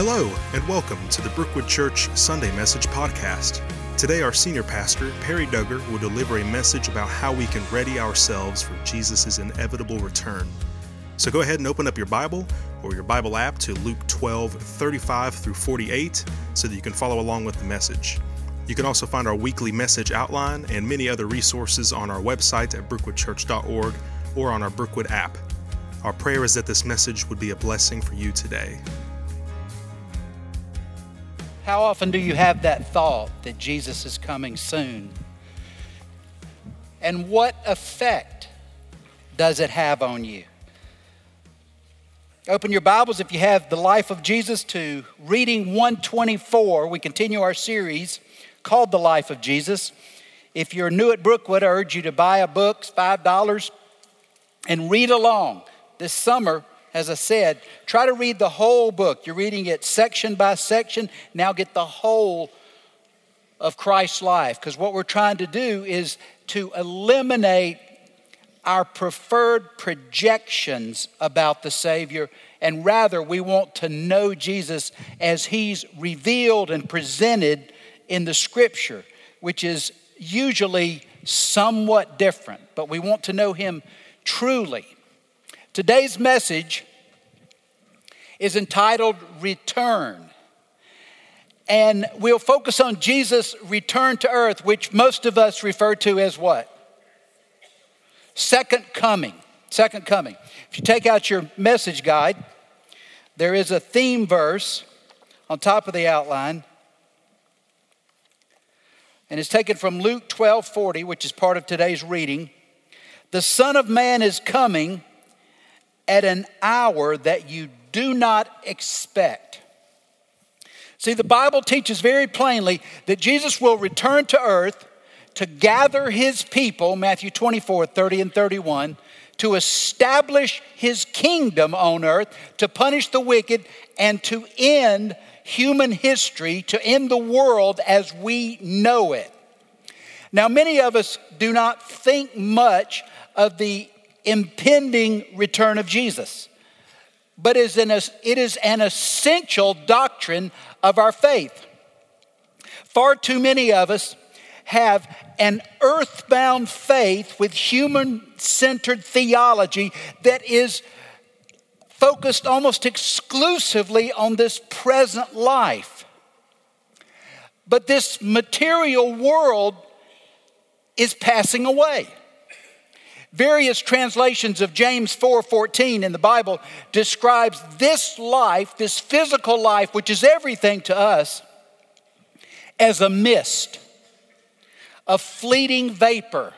Hello, and welcome to the Brookwood Church Sunday Message Podcast. Today, our senior pastor, Perry Duggar, will deliver a message about how we can ready ourselves for Jesus' inevitable return. So go ahead and open up your Bible or your Bible app to Luke 12, 35 through 48, so that you can follow along with the message. You can also find our weekly message outline and many other resources on our website at brookwoodchurch.org or on our Brookwood app. Our prayer is that this message would be a blessing for you today. How often do you have that thought that Jesus is coming soon? And what effect does it have on you? Open your Bibles if you have the life of Jesus to reading 124. We continue our series called The Life of Jesus. If you're new at Brookwood, I urge you to buy a book, $5, and read along. This summer, as I said, try to read the whole book. You're reading it section by section. Now get the whole of Christ's life. Because what we're trying to do is to eliminate our preferred projections about the Savior, and rather we want to know Jesus as He's revealed and presented in the Scripture, which is usually somewhat different, but we want to know Him truly. Today's message is entitled Return. And we'll focus on Jesus' return to earth, which most of us refer to as what? Second coming. Second coming. If you take out your message guide, there is a theme verse on top of the outline. And it's taken from Luke 12 40, which is part of today's reading. The Son of Man is coming at an hour that you do not expect. See, the Bible teaches very plainly that Jesus will return to earth to gather his people, Matthew 24, 30 and 31, to establish his kingdom on earth, to punish the wicked, and to end human history, to end the world as we know it. Now, many of us do not think much of the impending return of Jesus. But is an, it is an essential doctrine of our faith. Far too many of us have an earthbound faith with human centered theology that is focused almost exclusively on this present life. But this material world is passing away. Various translations of James 4:14 in the Bible describes this life, this physical life which is everything to us as a mist, a fleeting vapor,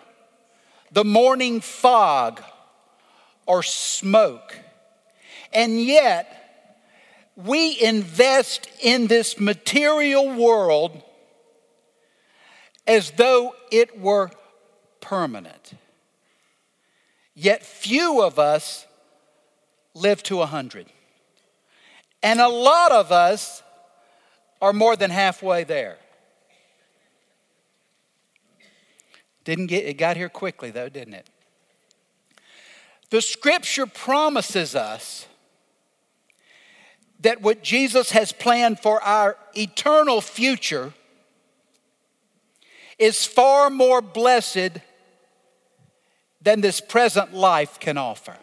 the morning fog or smoke. And yet we invest in this material world as though it were permanent. Yet few of us live to a 100. And a lot of us are more than halfway there. Didn't get it got here quickly though, didn't it? The scripture promises us that what Jesus has planned for our eternal future is far more blessed than this present life can offer.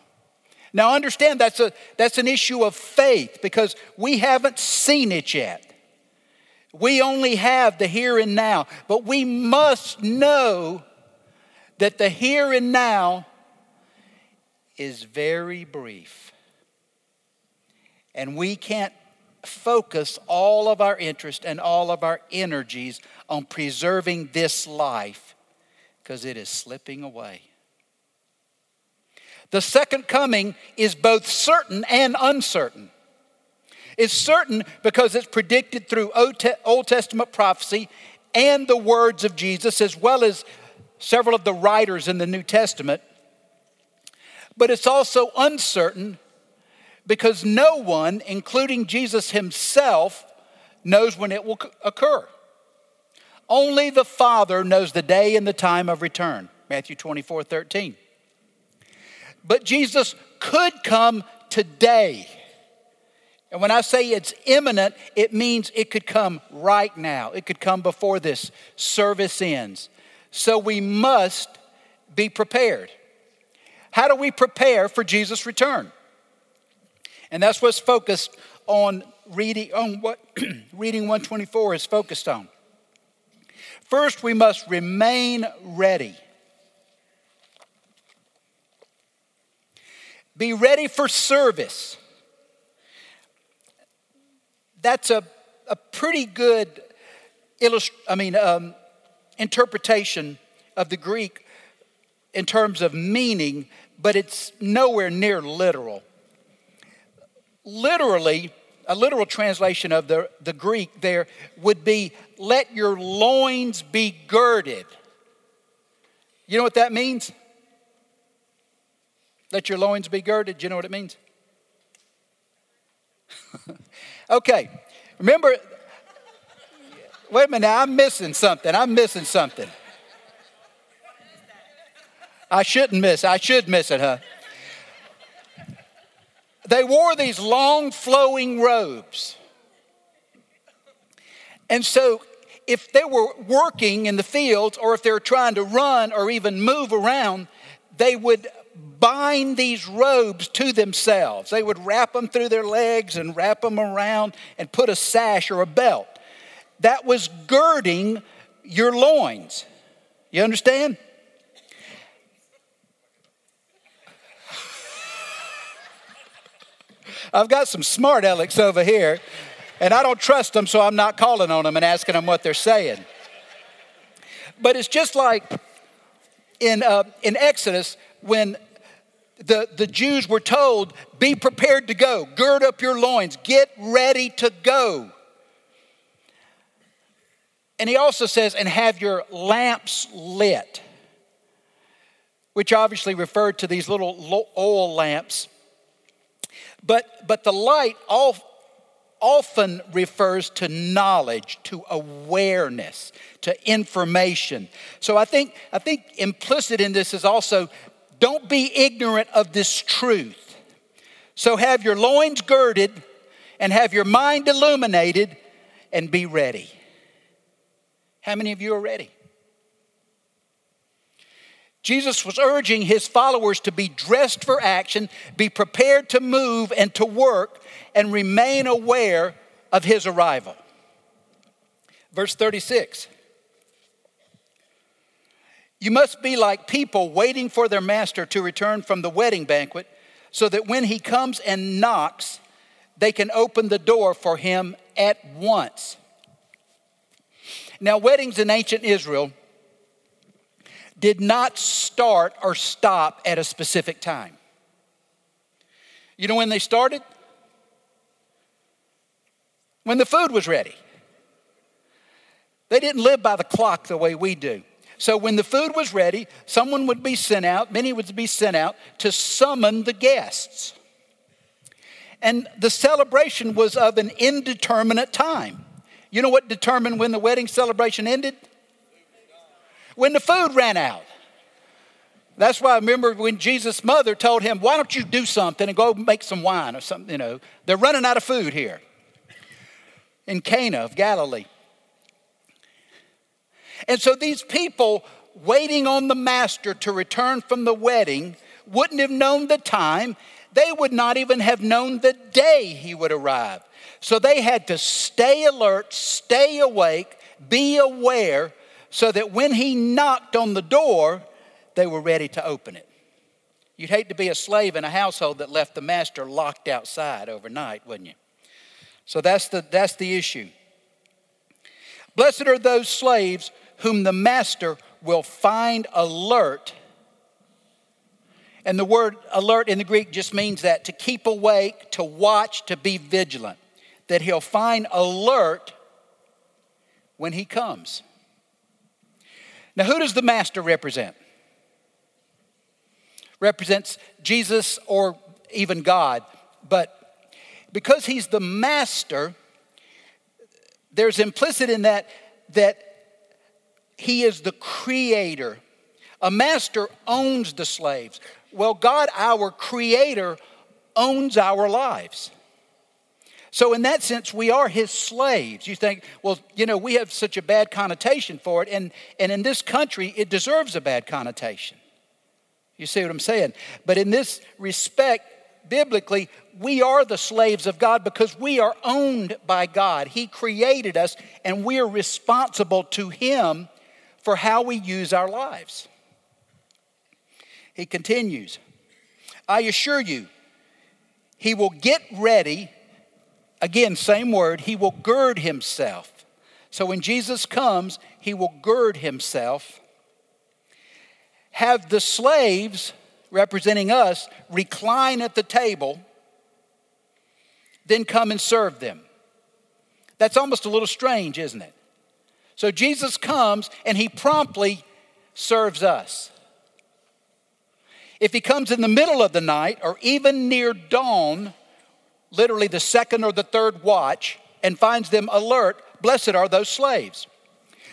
Now, understand that's, a, that's an issue of faith because we haven't seen it yet. We only have the here and now, but we must know that the here and now is very brief. And we can't focus all of our interest and all of our energies on preserving this life because it is slipping away. The second coming is both certain and uncertain. It's certain because it's predicted through Old Testament prophecy and the words of Jesus, as well as several of the writers in the New Testament. But it's also uncertain because no one, including Jesus himself, knows when it will occur. Only the Father knows the day and the time of return. Matthew 24, 13. But Jesus could come today And when I say it's imminent, it means it could come right now. It could come before this service ends. So we must be prepared. How do we prepare for Jesus' return? And that's what's focused on reading on what reading 124 is focused on. First, we must remain ready. Be ready for service. That's a, a pretty good illust- I mean, um, interpretation of the Greek in terms of meaning, but it's nowhere near literal. Literally, a literal translation of the, the Greek there would be let your loins be girded. You know what that means? Let your loins be girded. Do you know what it means? okay, remember, wait a minute, I'm missing something. I'm missing something. I shouldn't miss. I should miss it, huh? They wore these long flowing robes. And so, if they were working in the fields or if they were trying to run or even move around, they would bind these robes to themselves. They would wrap them through their legs and wrap them around and put a sash or a belt. That was girding your loins. You understand? I've got some smart Alex over here, and I don't trust them, so I'm not calling on them and asking them what they're saying. But it's just like in, uh, in Exodus when the, the Jews were told, Be prepared to go, gird up your loins, get ready to go. And he also says, And have your lamps lit, which obviously referred to these little oil lamps but, but the light often refers to knowledge, to awareness, to information. So I think, I think implicit in this is also don't be ignorant of this truth. So have your loins girded and have your mind illuminated and be ready. How many of you are ready? Jesus was urging his followers to be dressed for action, be prepared to move and to work, and remain aware of his arrival. Verse 36 You must be like people waiting for their master to return from the wedding banquet, so that when he comes and knocks, they can open the door for him at once. Now, weddings in ancient Israel did not start or stop at a specific time. You know when they started? When the food was ready. They didn't live by the clock the way we do. So when the food was ready, someone would be sent out, many would be sent out to summon the guests. And the celebration was of an indeterminate time. You know what determined when the wedding celebration ended? when the food ran out. That's why I remember when Jesus' mother told him, Why don't you do something and go make some wine or something? You know, they're running out of food here in Cana of Galilee. And so these people waiting on the master to return from the wedding wouldn't have known the time. They would not even have known the day he would arrive. So they had to stay alert, stay awake, be aware so that when he knocked on the door, they were ready to open it. You'd hate to be a slave in a household that left the master locked outside overnight, wouldn't you? So that's the, that's the issue. Blessed are those slaves whom the master will find alert. And the word alert in the Greek just means that to keep awake, to watch, to be vigilant. That he'll find alert when he comes. Now, who does the master represent? Represents Jesus or even God. But because he's the master, there's implicit in that that he is the creator. A master owns the slaves. Well, God, our creator, owns our lives. So, in that sense, we are his slaves. You think, well, you know, we have such a bad connotation for it, and, and in this country, it deserves a bad connotation. You see what I'm saying? But in this respect, biblically, we are the slaves of God because we are owned by God. He created us, and we are responsible to Him for how we use our lives. He continues I assure you, He will get ready Again, same word, he will gird himself. So when Jesus comes, he will gird himself. Have the slaves, representing us, recline at the table, then come and serve them. That's almost a little strange, isn't it? So Jesus comes and he promptly serves us. If he comes in the middle of the night or even near dawn, literally the second or the third watch, and finds them alert, blessed are those slaves.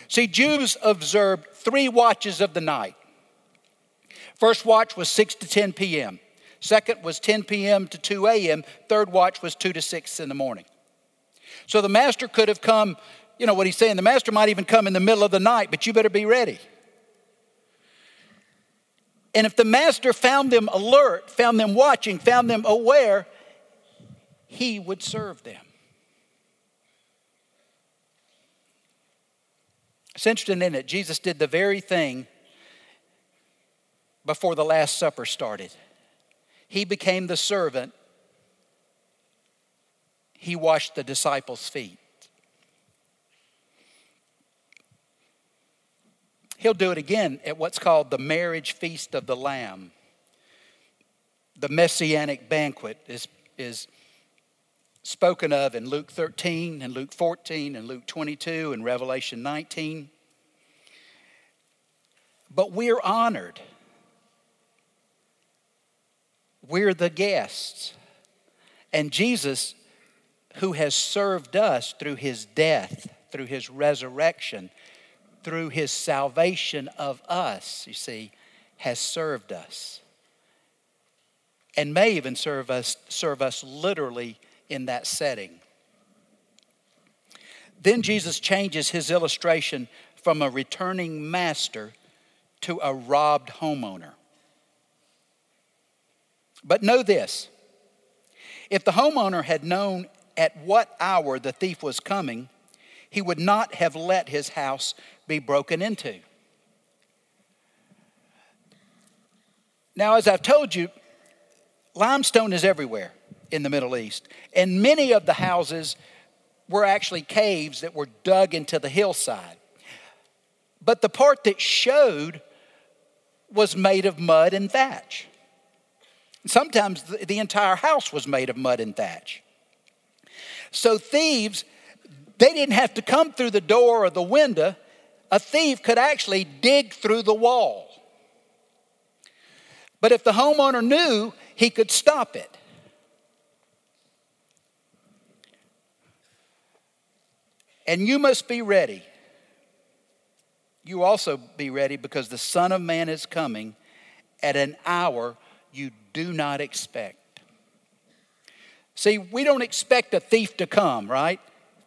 See, Jews observed three watches of the night. First watch was 6 to 10 p.m., second was 10 p.m. to 2 a.m., third watch was 2 to 6 in the morning. So the master could have come, you know what he's saying, the master might even come in the middle of the night, but you better be ready. And if the master found them alert, found them watching, found them aware, he would serve them. It's interesting, isn't it? Jesus did the very thing before the Last Supper started. He became the servant, he washed the disciples' feet. He'll do it again at what's called the marriage feast of the Lamb. The messianic banquet is, is spoken of in Luke 13 and Luke 14 and Luke 22 and Revelation 19. But we're honored. We're the guests. And Jesus, who has served us through his death, through his resurrection, through his salvation of us, you see, has served us. And may even serve us, serve us literally in that setting. Then Jesus changes his illustration from a returning master to a robbed homeowner. But know this if the homeowner had known at what hour the thief was coming, he would not have let his house be broken into. Now, as I've told you, limestone is everywhere in the Middle East. And many of the houses were actually caves that were dug into the hillside. But the part that showed was made of mud and thatch. Sometimes the entire house was made of mud and thatch. So thieves, they didn't have to come through the door or the window. A thief could actually dig through the wall. But if the homeowner knew, he could stop it. And you must be ready. You also be ready because the Son of Man is coming at an hour you do not expect. See, we don't expect a thief to come, right?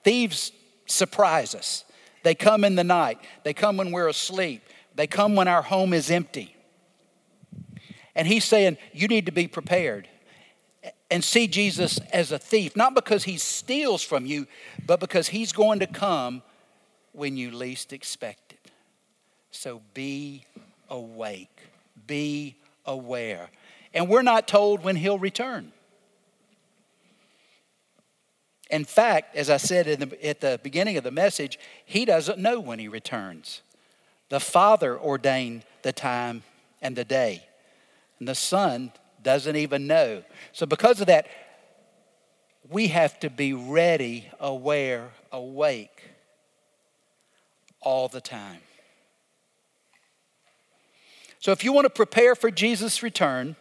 Thieves surprise us. They come in the night, they come when we're asleep, they come when our home is empty. And he's saying, You need to be prepared and see Jesus as a thief, not because he steals from you, but because he's going to come when you least expect it. So be awake, be aware. And we're not told when he'll return. In fact, as I said the, at the beginning of the message, he doesn't know when he returns. The Father ordained the time and the day, and the Son doesn't even know. So, because of that, we have to be ready, aware, awake all the time. So, if you want to prepare for Jesus' return,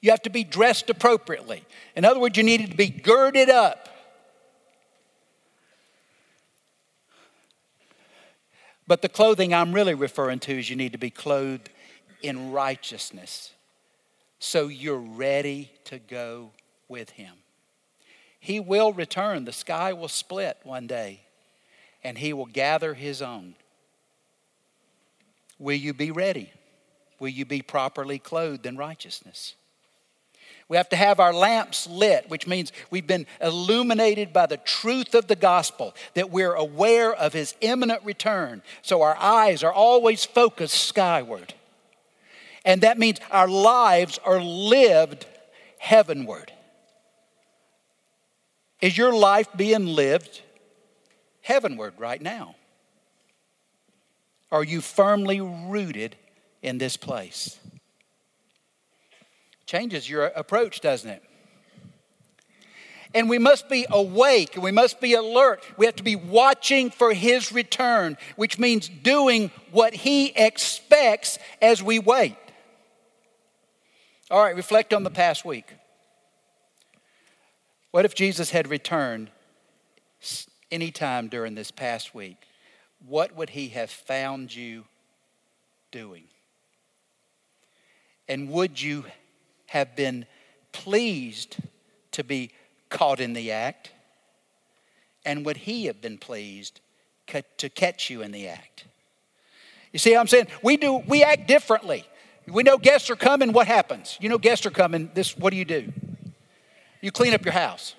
you have to be dressed appropriately. In other words, you needed to be girded up. But the clothing I'm really referring to is you need to be clothed in righteousness so you're ready to go with him. He will return. The sky will split one day, and He will gather His own. Will you be ready? Will you be properly clothed in righteousness? We have to have our lamps lit, which means we've been illuminated by the truth of the gospel, that we're aware of his imminent return. So our eyes are always focused skyward. And that means our lives are lived heavenward. Is your life being lived heavenward right now? Are you firmly rooted in this place? Changes your approach, doesn't it? And we must be awake and we must be alert. We have to be watching for his return, which means doing what he expects as we wait. All right, reflect on the past week. What if Jesus had returned anytime during this past week? What would he have found you doing? And would you have been pleased to be caught in the act? And would he have been pleased to catch you in the act? You see what I'm saying? We do, we act differently. We know guests are coming, what happens? You know guests are coming, this what do you do? You clean up your house.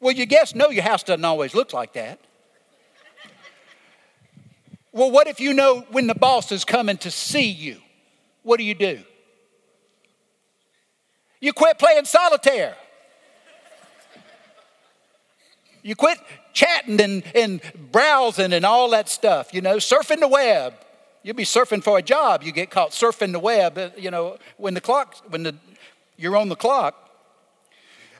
Well, you guests know your house doesn't always look like that. Well, what if you know when the boss is coming to see you? What do you do? You quit playing solitaire. You quit chatting and, and browsing and all that stuff, you know, surfing the web. You'll be surfing for a job. You get caught surfing the web, uh, you know, when the clock, when the, you're on the clock.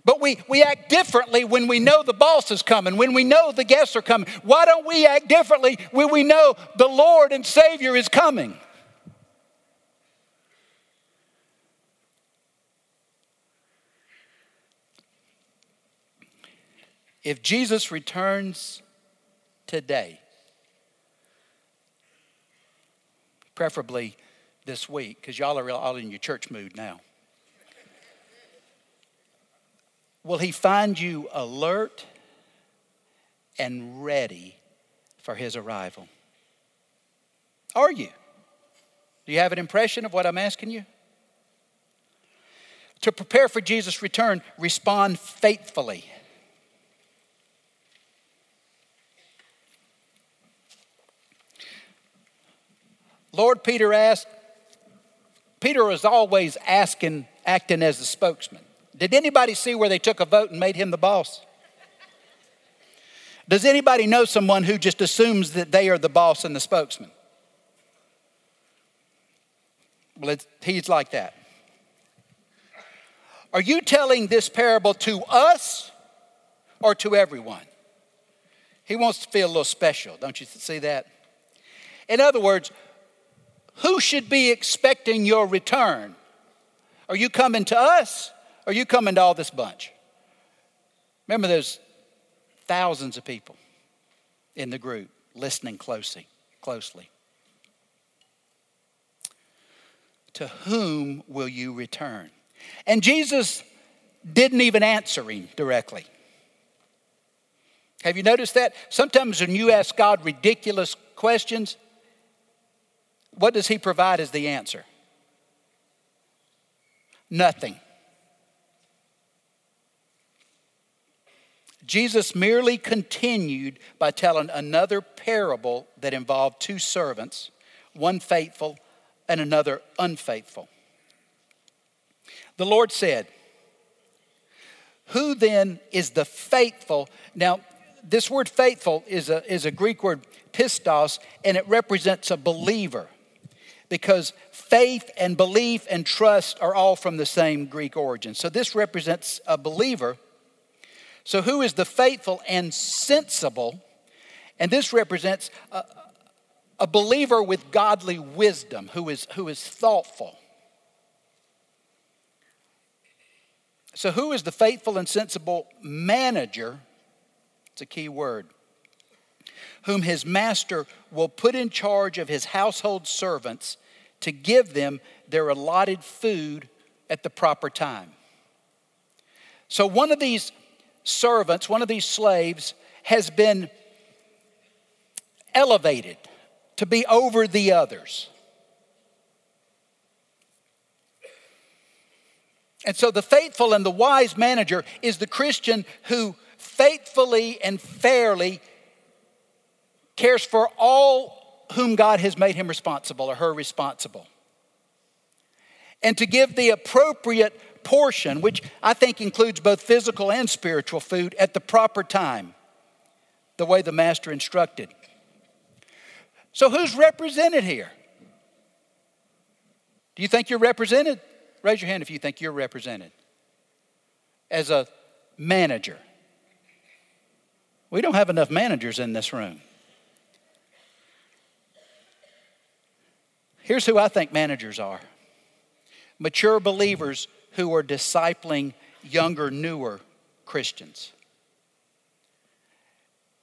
But we, we act differently when we know the boss is coming, when we know the guests are coming. Why don't we act differently when we know the Lord and Savior is coming? If Jesus returns today, preferably this week, because y'all are all in your church mood now, will he find you alert and ready for his arrival? Are you? Do you have an impression of what I'm asking you? To prepare for Jesus' return, respond faithfully. Lord, Peter asked, Peter was always asking, acting as the spokesman. Did anybody see where they took a vote and made him the boss? Does anybody know someone who just assumes that they are the boss and the spokesman? Well, he's like that. Are you telling this parable to us or to everyone? He wants to feel a little special. Don't you see that? In other words, who should be expecting your return? Are you coming to us? Or are you coming to all this bunch? Remember, there's thousands of people in the group listening closely, closely. To whom will you return? And Jesus didn't even answer him directly. Have you noticed that? Sometimes when you ask God ridiculous questions, what does he provide as the answer? Nothing. Jesus merely continued by telling another parable that involved two servants, one faithful and another unfaithful. The Lord said, Who then is the faithful? Now, this word faithful is a, is a Greek word pistos, and it represents a believer because faith and belief and trust are all from the same Greek origin. So this represents a believer. So, who is the faithful and sensible? And this represents a, a believer with godly wisdom who is, who is thoughtful. So, who is the faithful and sensible manager? It's a key word. Whom his master will put in charge of his household servants to give them their allotted food at the proper time. So, one of these servants, one of these slaves, has been elevated to be over the others. And so the faithful and the wise manager is the Christian who faithfully and fairly cares for all whom God has made him responsible or her responsible. And to give the appropriate portion, which I think includes both physical and spiritual food, at the proper time, the way the master instructed. So, who's represented here? Do you think you're represented? Raise your hand if you think you're represented as a manager. We don't have enough managers in this room. Here's who I think managers are mature believers who are discipling younger, newer Christians,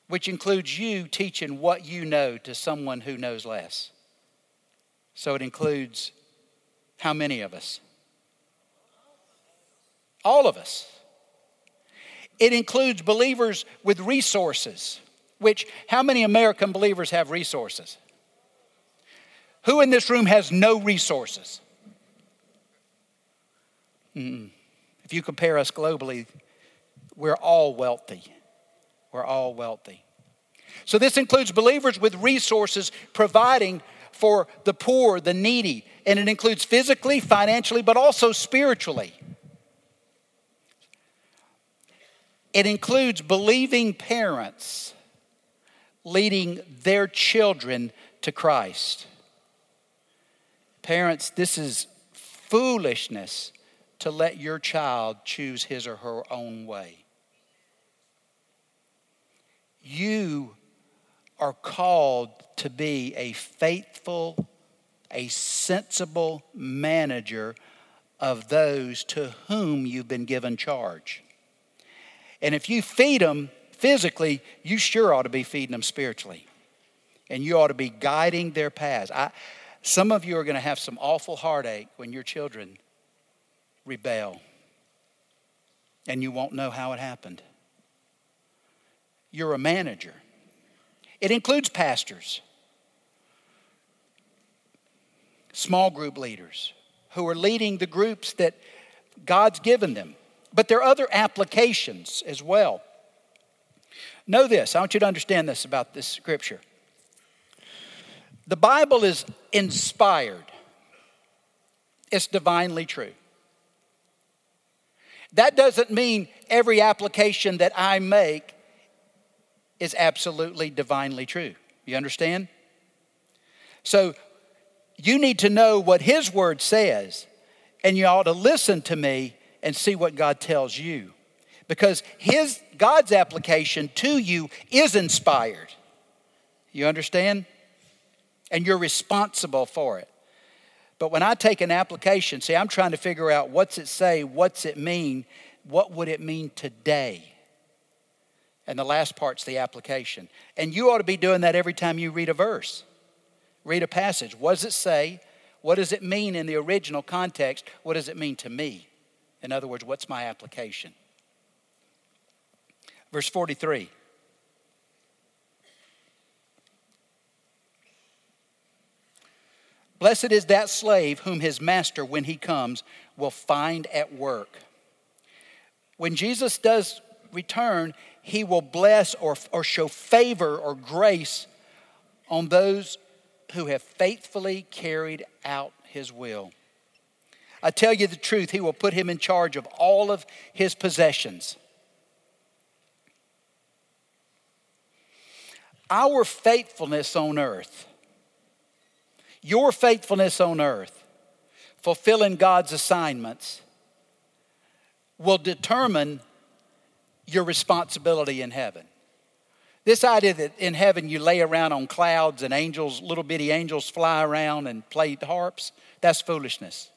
which includes you teaching what you know to someone who knows less. So it includes how many of us? All of us. It includes believers with resources, which, how many American believers have resources? Who in this room has no resources? Mm-mm. If you compare us globally, we're all wealthy. We're all wealthy. So, this includes believers with resources providing for the poor, the needy, and it includes physically, financially, but also spiritually. It includes believing parents leading their children to Christ. Parents, this is foolishness to let your child choose his or her own way. You are called to be a faithful, a sensible manager of those to whom you've been given charge. And if you feed them physically, you sure ought to be feeding them spiritually. And you ought to be guiding their paths. I, some of you are going to have some awful heartache when your children rebel and you won't know how it happened. You're a manager. It includes pastors, small group leaders who are leading the groups that God's given them. But there are other applications as well. Know this, I want you to understand this about this scripture. The Bible is inspired, it's divinely true. That doesn't mean every application that I make is absolutely divinely true. You understand? So you need to know what His Word says, and you ought to listen to me and see what God tells you. Because His God's application to you is inspired. You understand? And you're responsible for it. But when I take an application, see, I'm trying to figure out what's it say, what's it mean, what would it mean today? And the last part's the application. And you ought to be doing that every time you read a verse, read a passage. What does it say? What does it mean in the original context? What does it mean to me? In other words, what's my application? Verse 43. Blessed is that slave whom his master, when he comes, will find at work. When Jesus does return, he will bless or, or show favor or grace on those who have faithfully carried out his will. I tell you the truth, he will put him in charge of all of his possessions. Our faithfulness on earth your faithfulness on earth, fulfilling God's assignments, will determine your responsibility in heaven. This idea that in heaven you lay around on clouds and angels, little bitty angels fly around and play harps, that's foolishness.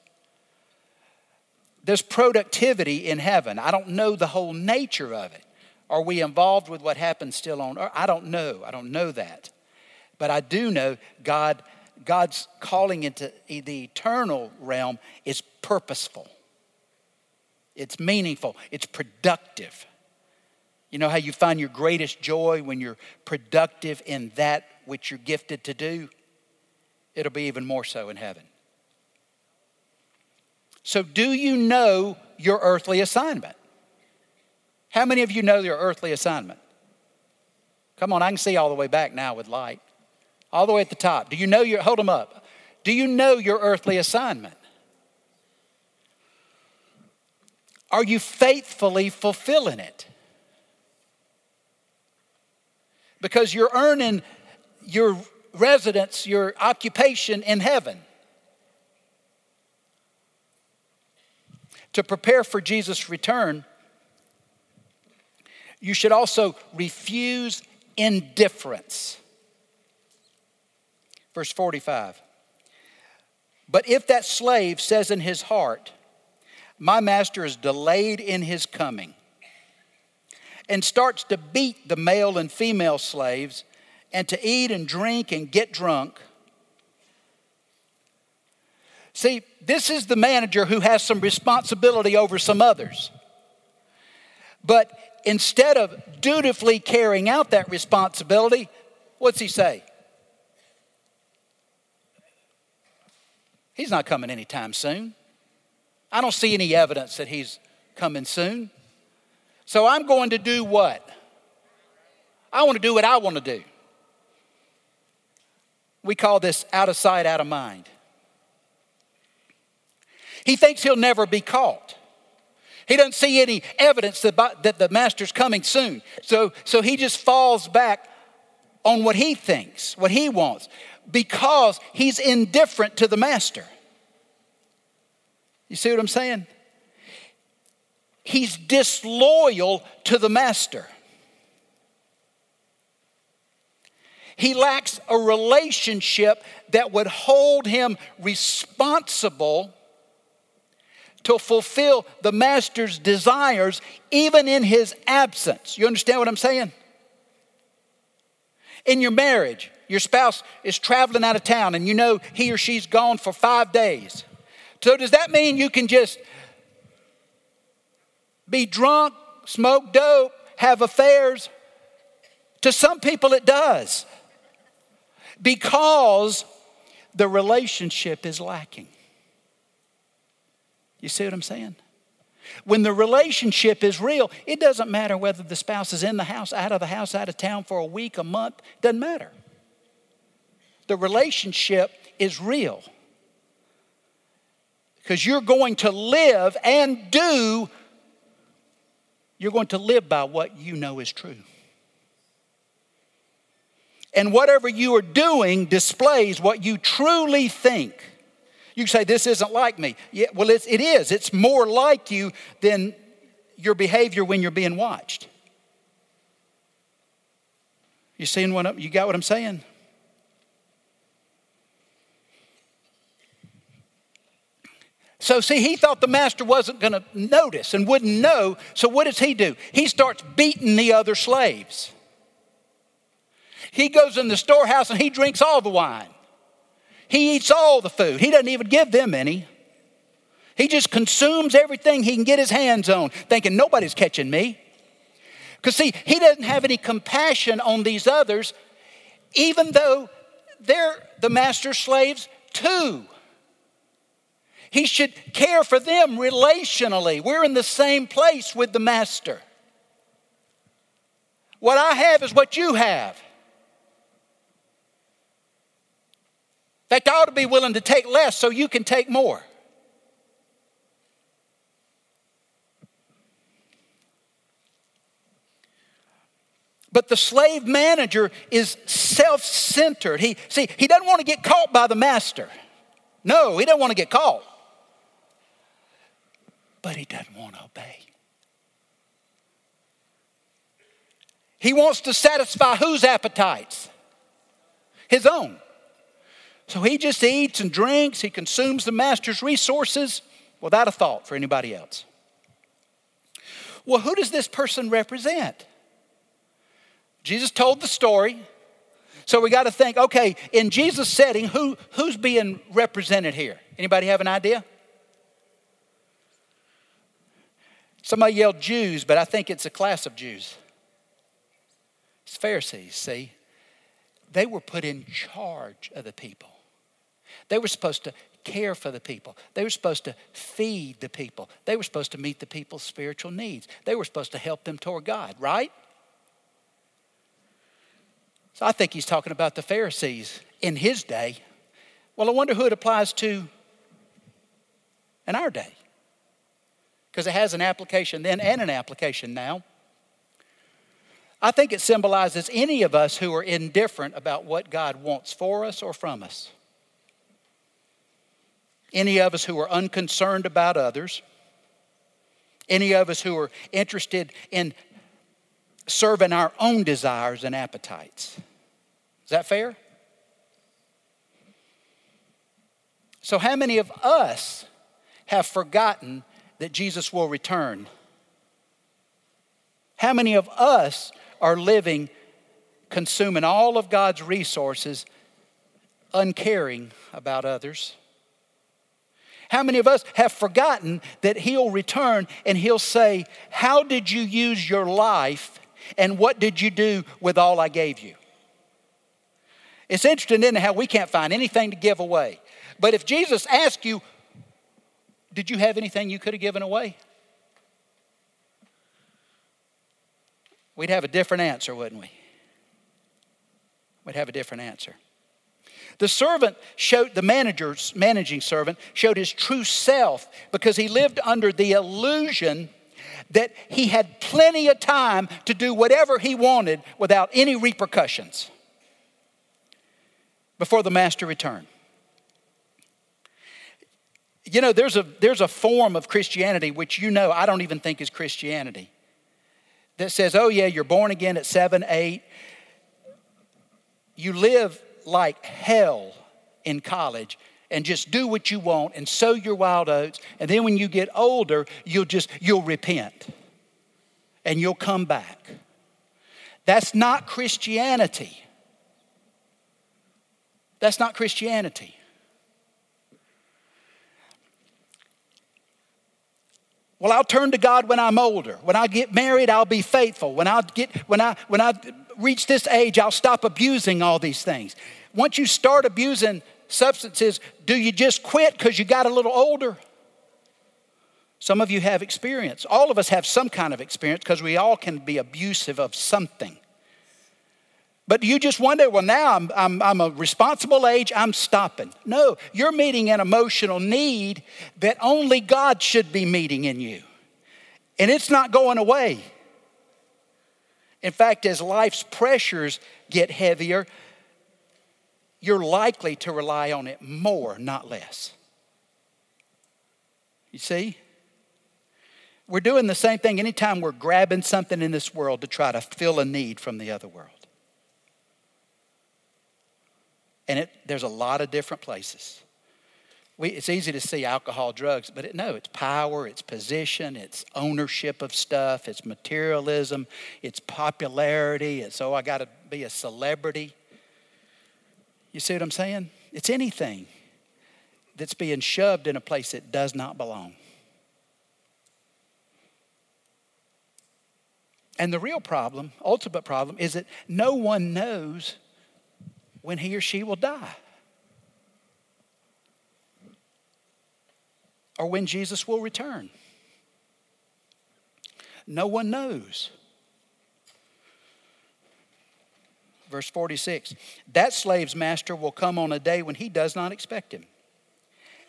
There's productivity in heaven. I don't know the whole nature of it. Are we involved with what happens still on earth? I don't know. I don't know that. But I do know God God's calling into the eternal realm is purposeful, it's meaningful, it's productive. You know how you find your greatest joy when you're productive in that which you're gifted to do? It'll be even more so in heaven. So, do you know your earthly assignment? How many of you know your earthly assignment? Come on, I can see all the way back now with light. All the way at the top. Do you know your, hold them up. Do you know your earthly assignment? Are you faithfully fulfilling it? Because you're earning your residence, your occupation in heaven. To prepare for Jesus' return, you should also refuse indifference. Verse 45. But if that slave says in his heart, My master is delayed in his coming, and starts to beat the male and female slaves, and to eat and drink and get drunk. See, this is the manager who has some responsibility over some others. But instead of dutifully carrying out that responsibility, what's he say? He's not coming anytime soon. I don't see any evidence that he's coming soon. So I'm going to do what? I want to do what I want to do. We call this out of sight, out of mind. He thinks he'll never be caught. He doesn't see any evidence that, the master's coming soon. So, so he just falls back on what he thinks, what he wants, because he's indifferent to the master. You see what I'm saying? He's disloyal to the master. He lacks a relationship that would hold him responsible to fulfill the master's desires even in his absence. You understand what I'm saying? In your marriage, your spouse is traveling out of town and you know he or she's gone for five days. So, does that mean you can just be drunk, smoke dope, have affairs? To some people, it does because the relationship is lacking. You see what I'm saying? When the relationship is real, it doesn't matter whether the spouse is in the house, out of the house, out of town for a week, a month, doesn't matter. The relationship is real. Because you're going to live and do, you're going to live by what you know is true. And whatever you are doing displays what you truly think. You say, This isn't like me. Yeah, well, it's, it is. It's more like you than your behavior when you're being watched. You seeing what I'm, you got what I'm saying? So, see, he thought the master wasn't going to notice and wouldn't know. So, what does he do? He starts beating the other slaves. He goes in the storehouse and he drinks all the wine. He eats all the food. He doesn't even give them any. He just consumes everything he can get his hands on, thinking nobody's catching me. Because, see, he doesn't have any compassion on these others, even though they're the master's slaves too. He should care for them relationally. We're in the same place with the master. What I have is what you have. In fact, I ought to be willing to take less so you can take more. But the slave manager is self centered. He, see, he doesn't want to get caught by the master. No, he doesn't want to get caught. But he doesn't want to obey. He wants to satisfy whose appetites? His own. So he just eats and drinks, he consumes the master's resources without a thought for anybody else. Well, who does this person represent? Jesus told the story. So we got to think, okay, in Jesus' setting, who, who's being represented here? Anybody have an idea? Somebody yelled Jews, but I think it's a class of Jews. It's Pharisees, see, they were put in charge of the people. They were supposed to care for the people. They were supposed to feed the people. They were supposed to meet the people's spiritual needs. They were supposed to help them toward God, right? So I think he's talking about the Pharisees in his day. Well, I wonder who it applies to in our day. Because it has an application then and an application now. I think it symbolizes any of us who are indifferent about what God wants for us or from us. Any of us who are unconcerned about others. Any of us who are interested in serving our own desires and appetites. Is that fair? So, how many of us have forgotten that Jesus will return? How many of us are living consuming all of God's resources, uncaring about others? How many of us have forgotten that He'll return and He'll say, How did you use your life and what did you do with all I gave you? It's interesting, isn't it, how we can't find anything to give away. But if Jesus asks you, Did you have anything you could have given away? we'd have a different answer, wouldn't we? We'd have a different answer. The servant showed, the manager's managing servant showed his true self because he lived under the illusion that he had plenty of time to do whatever he wanted without any repercussions before the master returned. You know, there's a, there's a form of Christianity which you know I don't even think is Christianity that says, oh, yeah, you're born again at seven, eight. You live like hell in college and just do what you want and sow your wild oats. And then when you get older, you'll just, you'll repent and you'll come back. That's not Christianity. That's not Christianity. Well, I'll turn to God when I'm older. When I get married, I'll be faithful. When I get when I when I reach this age, I'll stop abusing all these things. Once you start abusing substances, do you just quit because you got a little older? Some of you have experience. All of us have some kind of experience because we all can be abusive of something. But you just wonder, well, now I'm, I'm, I'm, a responsible age, I'm stopping. No, you're meeting an emotional need that only God should be meeting in you. And it's not going away. In fact, as life's pressures get heavier, you're likely to rely on it more, not less. You see? We're doing the same thing anytime we're grabbing something in this world to try to fill a need from the other world. And it, there's a lot of different places. We, it's easy to see alcohol, drugs, but it, no, it's power, it's position, it's ownership of stuff, it's materialism, it's popularity, it's, oh, I got to be a celebrity. You see what I'm saying? It's anything that's being shoved in a place that does not belong. And the real problem, ultimate problem, is that no one knows when he or she will die or when Jesus will return. No one knows. Verse 46 That slave's master will come on a day when he does not expect him,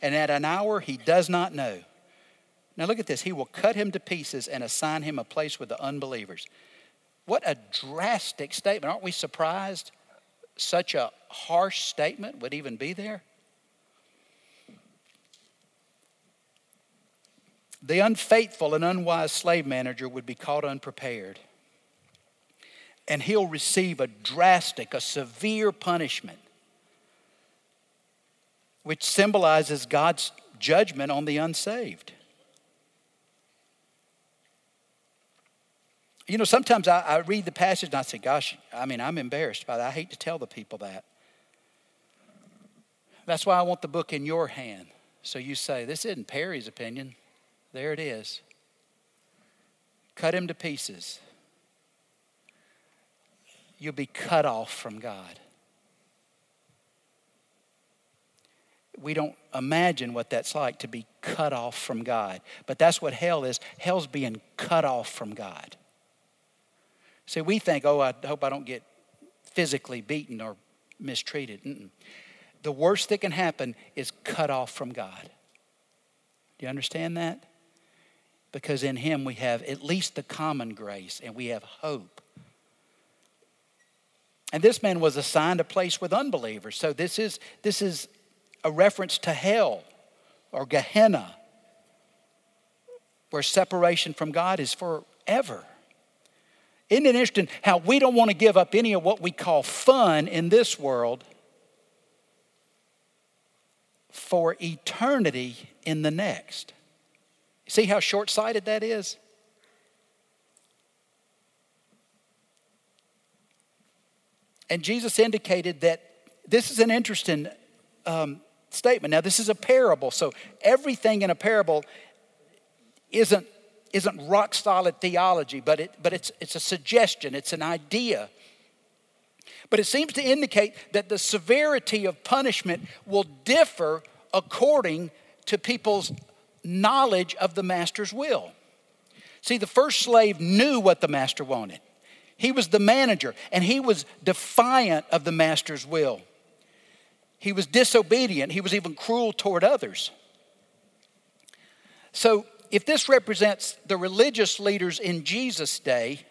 and at an hour he does not know. Now look at this. He will cut him to pieces and assign him a place with the unbelievers. What a drastic statement. Aren't we surprised? Such a harsh statement would even be there? The unfaithful and unwise slave manager would be caught unprepared. And he'll receive a drastic, a severe punishment, which symbolizes God's judgment on the unsaved. You know, sometimes I, I, read the passage and I say, gosh, I mean, I'm embarrassed by that. I hate to tell the people that. That's why I want the book in your hand. So you say, this isn't Perry's opinion. There it is. Cut him to pieces. you'll be cut off from God. We don't imagine what that's like to be cut off from God. But that's what hell is. Hell's being cut off from God. See, we think, oh, I hope I don't get physically beaten or mistreated. Mm-mm. The worst that can happen is cut off from God. Do you understand that? Because in Him we have at least the common grace and we have hope. And this man was assigned a place with unbelievers. So this is, this is a reference to hell or Gehenna, where separation from God is forever. Isn't it interesting how we don't want to give up any of what we call fun in this world for eternity in the next? See how short sighted that is? And Jesus indicated that this is an interesting um, statement. Now, this is a parable, so everything in a parable isn't isn't rock solid theology, but, it, but it's, it's a suggestion, it's an idea. But it seems to indicate that the severity of punishment will differ according to people's knowledge of the master's will. See, the first slave knew what the master wanted. He was the manager, and he was defiant of the master's will. He was disobedient. He was even cruel toward others. So if this represents the religious leaders in Jesus' day,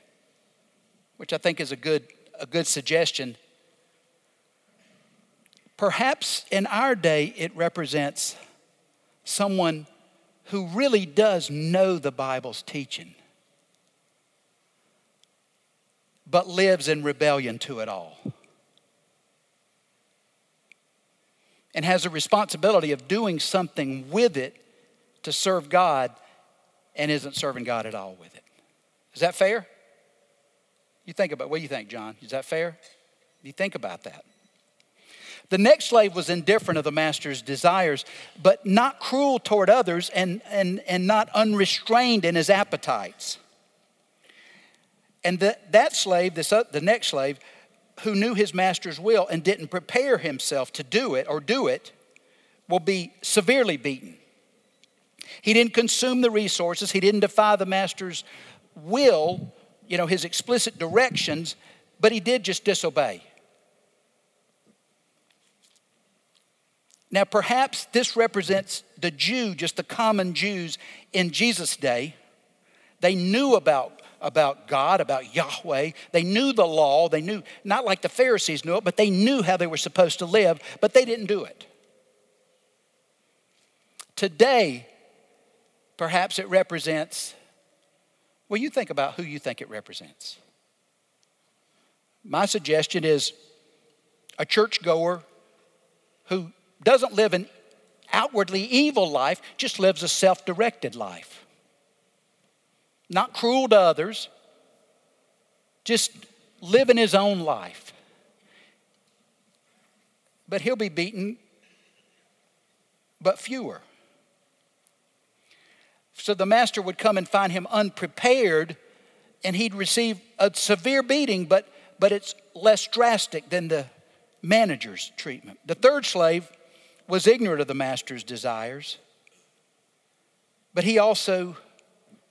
which I think is a good, a good suggestion, perhaps in our day it represents someone who really does know the Bible's teaching, but lives in rebellion to it all. And has a responsibility of doing something with it to serve God and isn't serving God at all with it. Is that fair? You think about what do you think, John? Is that fair? You think about that. The next slave was indifferent of the master's desires, but not cruel toward others and, and, and not unrestrained in his appetites. And the, that slave, this, uh, the next slave, who knew his master's will and didn't prepare himself to do it or do it, will be severely beaten. He didn't consume the resources, he didn't defy the master's will, you know, his explicit directions, but he did just disobey. Now, perhaps this represents the Jew, just the common Jews in Jesus' day. They knew about, about God, about Yahweh. They knew the law. They knew, not like the Pharisees knew it, but they knew how they were supposed to live, but they didn't do it. Today, Perhaps it represents, well, you think about who you think it represents. My suggestion is a churchgoer who doesn't live an outwardly evil life, just lives a self directed life. Not cruel to others, just living his own life. But he'll be beaten, but fewer. So the master would come and find him unprepared, and he'd receive a severe beating, but, but it's less drastic than the manager's treatment. The third slave was ignorant of the master's desires, but he also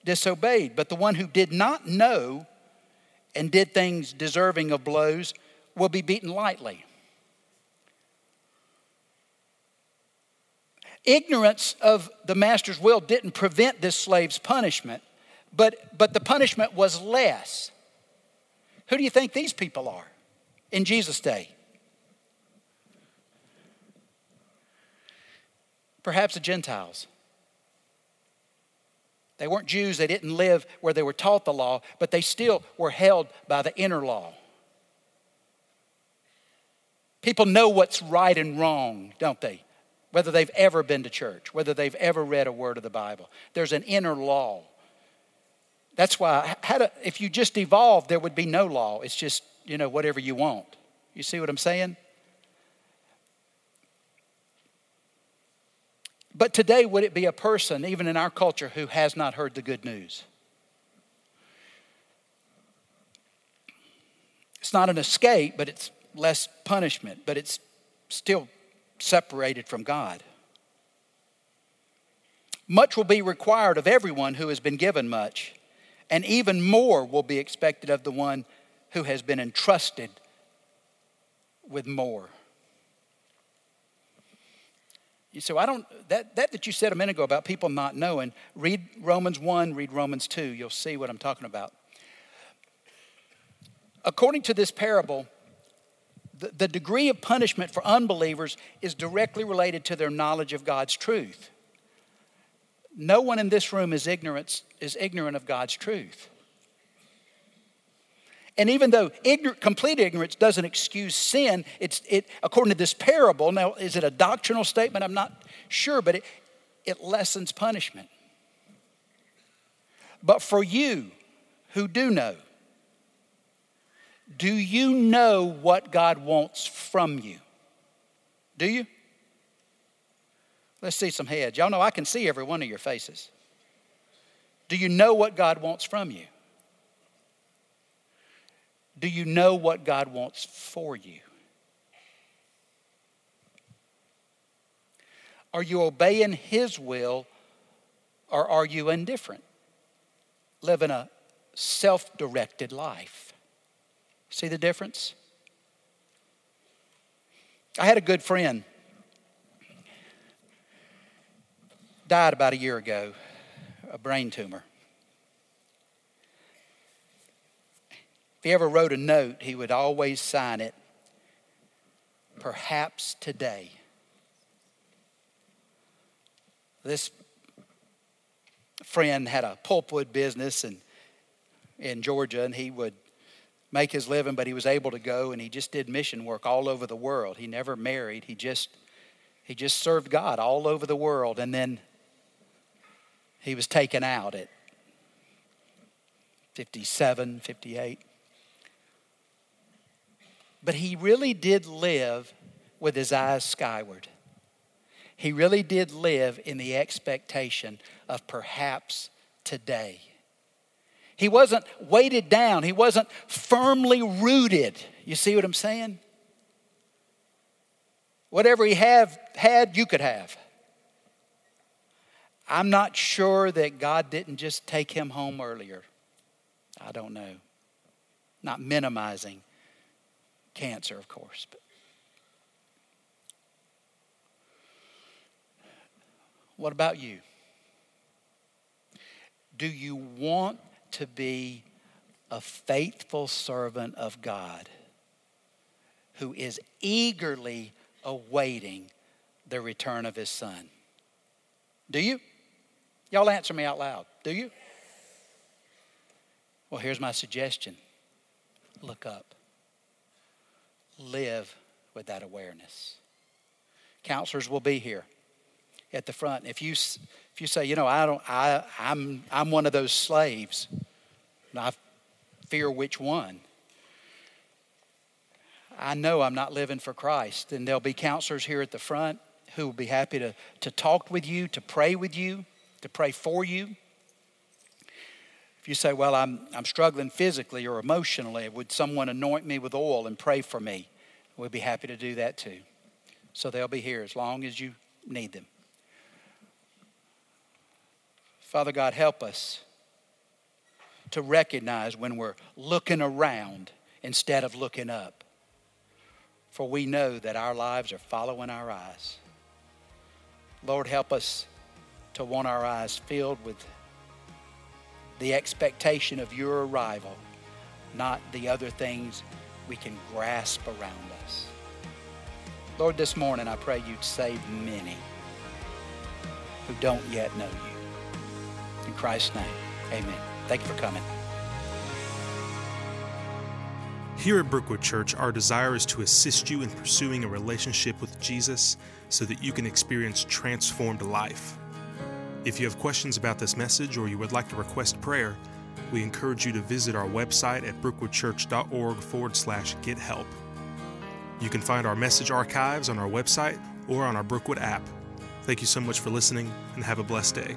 disobeyed. But the one who did not know and did things deserving of blows will be beaten lightly. Ignorance of the master's will didn't prevent this slave's punishment, but, but the punishment was less. Who do you think these people are in Jesus' day? Perhaps the Gentiles. They weren't Jews, they didn't live where they were taught the law, but they still were held by the inner law. People know what's right and wrong, don't they? Whether they've ever been to church, whether they've ever read a word of the Bible. There's an inner law. That's why, if you just evolved, there would be no law. It's just, you know, whatever you want. You see what I'm saying? But today, would it be a person, even in our culture, who has not heard the good news? It's not an escape, but it's less punishment, but it's still separated from God. Much will be required of everyone who has been given much, and even more will be expected of the one who has been entrusted with more. You say, well, I don't, that, that that you said a minute ago about people not knowing, read Romans 1, read Romans 2. You'll see what I'm talking about. According to this parable, the, degree of punishment for unbelievers is directly related to their knowledge of God's truth. No one in this room is ignorant, is ignorant of God's truth. And even though complete ignorance doesn't excuse sin, it's, it, according to this parable, now is it a doctrinal statement? I'm not sure, but it, it lessens punishment. But for you who do know, do you know what God wants from you? Do you? Let's see some heads. Y'all know I can see every one of your faces. Do you know what God wants from you? Do you know what God wants for you? Are you obeying His will or are you indifferent? Living a self directed life. See the difference? I had a good friend. Died about a year ago, a brain tumor. If he ever wrote a note, he would always sign it, perhaps today. This friend had a pulpwood business in, in Georgia, and he would make his living, but he was able to go and he just did mission work all over the world. He never married. He just he just served God all over the world. And then he was taken out at 57, 58. But he really did live with his eyes skyward. He really did live in the expectation of perhaps today. He wasn't weighted down, he wasn't firmly rooted. You see what I'm saying? Whatever he have, had, you could have. I'm not sure that God didn't just take him home earlier. I don't know. Not minimizing cancer, of course. But what about you? Do you want to be a faithful servant of God who is eagerly awaiting the return of his son? Do you? Y'all answer me out loud. Do you? Well, here's my suggestion look up live with that awareness. Counselors will be here at the front. If you, if you say, you know, I don't, I, I'm, I'm one of those slaves, I fear which one. I know I'm not living for Christ. And there'll be counselors here at the front who will be happy to, to talk with you, to pray with you, to pray for you. If you say, Well, I'm, I'm struggling physically or emotionally, would someone anoint me with oil and pray for me? We'd be happy to do that too. So they'll be here as long as you need them. Father God, help us to recognize when we're looking around instead of looking up. For we know that our lives are following our eyes. Lord, help us to want our eyes filled with the expectation of your arrival, not the other things we can grasp around us. Lord, this morning I pray you'd save many who don't yet know you. In Christ's name, amen. Thank you for coming. Here at Brookwood Church, our desire is to assist you in pursuing a relationship with Jesus so that you can experience transformed life. If you have questions about this message or you would like to request prayer, we encourage you to visit our website at brookwoodchurch.org forward slash get help. You can find our message archives on our website or on our Brookwood app. Thank you so much for listening and have a blessed day.